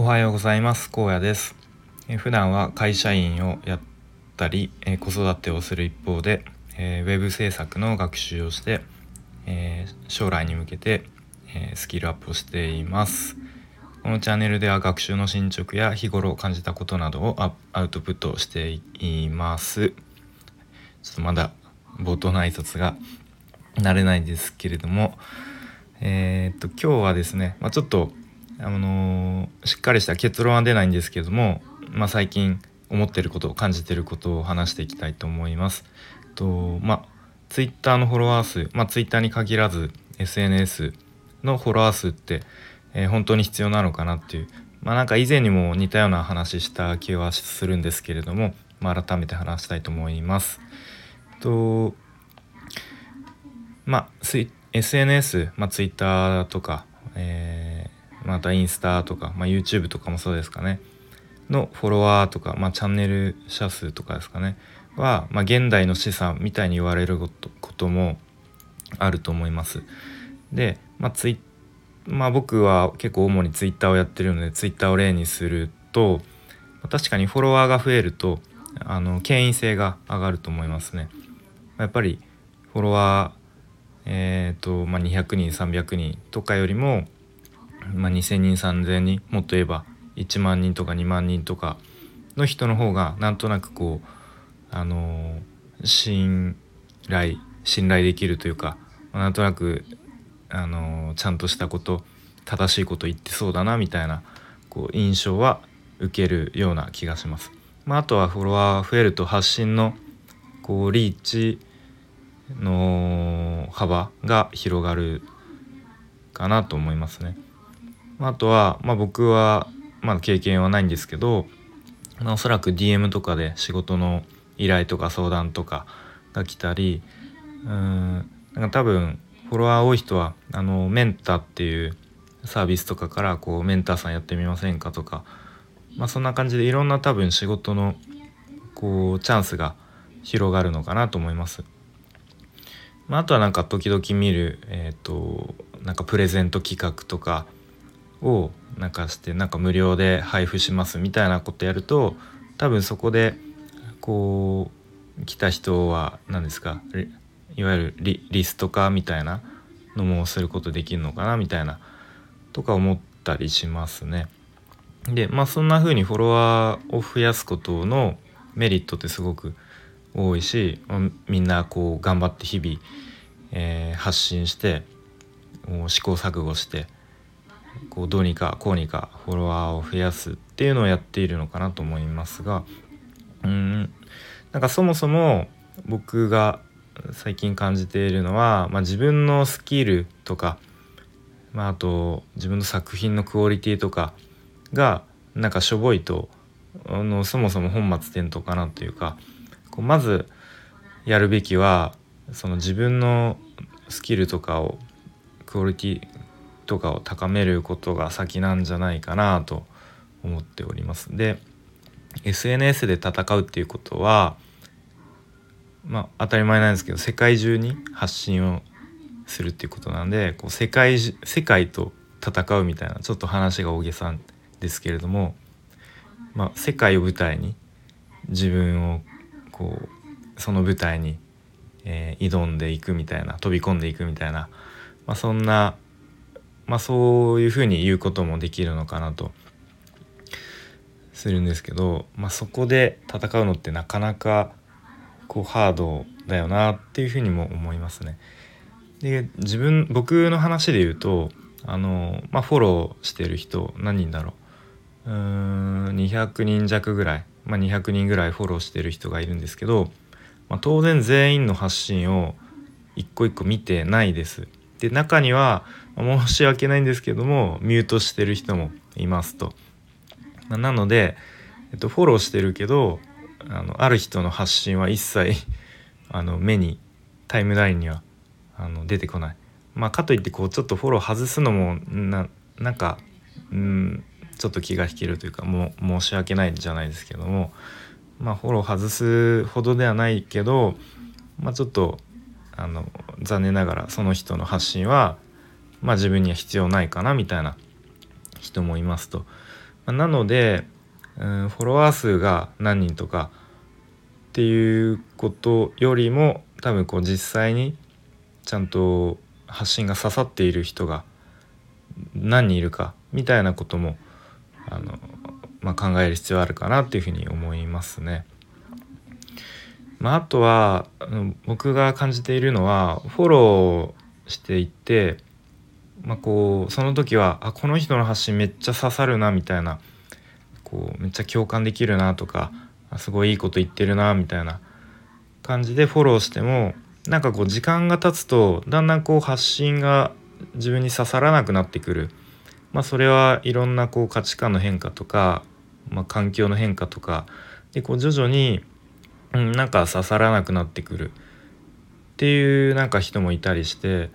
おはようございます。高野です。え普段は会社員をやったりえ子育てをする一方でえウェブ制作の学習をしてえ将来に向けてえスキルアップをしています。このチャンネルでは学習の進捗や日頃感じたことなどをアウトプットしています。ちょっとまだ冒頭の挨拶が慣れないんですけれどもえ、っと今日はですね、まあ、ちょっとあの、しっかりした結論は出ないんですけども、まあ、最近思ってること感じてることを話していきたいと思います。とまあツイッターのフォロワー数、まあ、ツイッターに限らず SNS のフォロワー数って、えー、本当に必要なのかなっていうまあなんか以前にも似たような話した気はするんですけれども、まあ、改めて話したいと思います。とまあ SNS、まあ、ツイッターとか、えーまたインスタとか、まあ、YouTube とかもそうですかねのフォロワーとか、まあ、チャンネル者数とかですかねは、まあ、現代の資産みたいに言われることもあると思います。で、まあツイまあ、僕は結構主に Twitter をやってるので Twitter を例にすると確かにフォロワーが増えるとあの権威性が上がると思いますね。やっぱりフォロワー、えーとまあ、200人300人とかよりもまあ、2,000人3,000人もっと言えば1万人とか2万人とかの人の方がなんとなくこうあのー、信頼信頼できるというかなんとなくあのー、ちゃんとしたこと正しいこと言ってそうだなみたいなこう印象は受けるような気がします。まあ、あとはフォロワー増えると発信のこうリーチの幅が広がるかなと思いますね。あとは、まあ、僕はまだ経験はないんですけど、まあ、おそらく DM とかで仕事の依頼とか相談とかが来たりうんなんか多分フォロワー多い人はあのメンターっていうサービスとかからこうメンターさんやってみませんかとか、まあ、そんな感じでいろんな多分仕事のこうチャンスが広がるのかなと思います。まあ、あとはなんか時々見る、えーとなんかプレゼント企画とかをなんかしてなんか無料で配布しますみたいなことやると多分そこでこう来た人は何ですかいわゆるリリスト化みたいなのもすることできるのかなみたいなとか思ったりしますね。でまあそんな風にフォロワーを増やすことのメリットってすごく多いし、みんなこう頑張って日々、えー、発信して試行錯誤してこうどうにかこうにかフォロワーを増やすっていうのをやっているのかなと思いますがうんなんかそもそも僕が最近感じているのは、まあ、自分のスキルとか、まあ、あと自分の作品のクオリティとかがなんかしょぼいとあのそもそも本末転倒かなというかこうまずやるべきはその自分のスキルとかをクオリティとかを高めることが先なんじゃないかなと思っております。で SNS で戦うっていうことはまあ当たり前なんですけど世界中に発信をするっていうことなんでこう世界世界と戦うみたいなちょっと話が大げさですけれども、まあ、世界を舞台に自分をこうその舞台に、えー、挑んでいくみたいな飛び込んでいくみたいな、まあ、そんなまあそういうふうに言うこともできるのかなとするんですけど、まあ、そこで戦うのってなかなかこうハードだよなっていうふうにも思いますね。で自分僕の話で言うとあの、まあ、フォローしてる人何人だろううーん200人弱ぐらい、まあ、200人ぐらいフォローしてる人がいるんですけど、まあ、当然全員の発信を一個一個見てないです。で中には申し訳ないんですけどもミュートしてる人もいますと。なので、えっと、フォローしてるけどあのある人の発信は一切 あの目にタイムラインにはあの出てこない。まあ、かといってこうちょっとフォロー外すのもななんかうんちょっと気が引けるというかもう申し訳ないじゃないですけどもまあフォロー外すほどではないけど、まあ、ちょっとあの残念ながらその人の発信は、まあ、自分には必要ないかなみたいな人もいますと。ま、なので、うん、フォロワー数が何人とかっていうことよりも多分こう実際にちゃんと発信が刺さっている人が何人いるかみたいなこともあの、まあ、考える必要あるかなっていうふうに思いますね。まあ、あとは僕が感じているのはフォローしていって、まあ、こうその時はあこの人の発信めっちゃ刺さるなみたいなこうめっちゃ共感できるなとかすごいいいこと言ってるなみたいな感じでフォローしてもなんかこう時間が経つとだんだんこう発信が自分に刺さらなくなってくる。まあ、それはいろんなこう価値観の変化とか、まあ、環境の変化とかでこう徐々にうん、なんか刺さらなくなってくるっていうなんか人もいたりして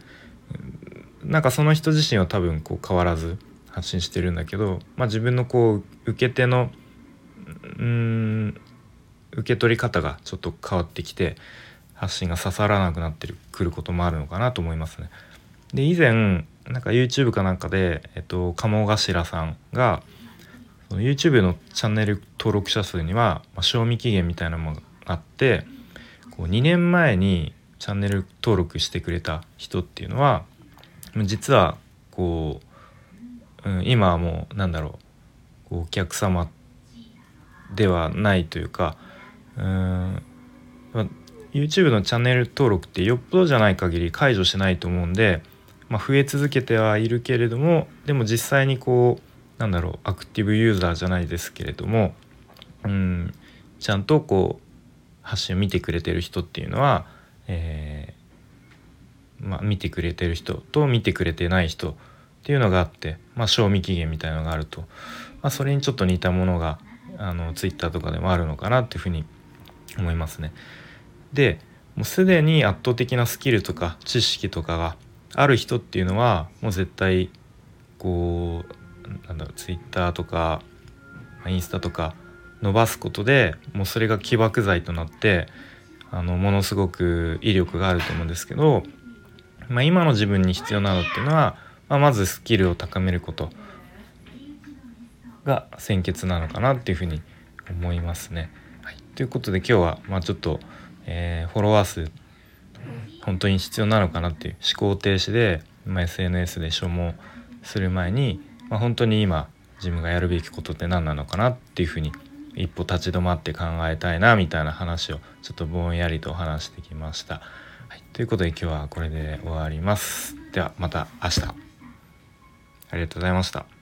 なんかその人自身は多分こう変わらず発信してるんだけど、まあ、自分のこう受け手のうん受け取り方がちょっと変わってきて発信が刺さらなくなってくることもあるのかなと思いますね。で以前なんか YouTube かなんかで、えっと、鴨頭さんが YouTube のチャンネル登録者数には、まあ、賞味期限みたいなものがあってこう2年前にチャンネル登録してくれた人っていうのは実はこう、うん、今はもうなんだろうお客様ではないというかうん YouTube のチャンネル登録ってよっぽどじゃない限り解除しないと思うんで、まあ、増え続けてはいるけれどもでも実際にこうなんだろうアクティブユーザーじゃないですけれどもうんちゃんとこう発信を見てくれてる人っていうのは、えー、まあ、見てくれてる人と見てくれてない人っていうのがあって、まあ、賞味期限みたいのがあると、まあ、それにちょっと似たものがあのツイッターとかでもあるのかなっていうふうに思いますね。でもうすでに圧倒的なスキルとか知識とかがある人っていうのはもう絶対こうなんだろうツイッターとかインスタとか伸ばすことでもうそれが起爆剤となってあのものすごく威力があると思うんですけど、まあ、今の自分に必要なのっていうのは、まあ、まずスキルを高めることが先決なのかなっていうふうに思いますね。はい、ということで今日はまあちょっと、えー、フォロワー数本当に必要なのかなっていう思考停止で、まあ、SNS で消耗する前に、まあ、本当に今自分がやるべきことって何なのかなっていうふうに一歩立ち止まって考えたいなみたいな話をちょっとぼんやりと話してきました。はい、ということで今日はこれで終わります。ではまた明日。ありがとうございました。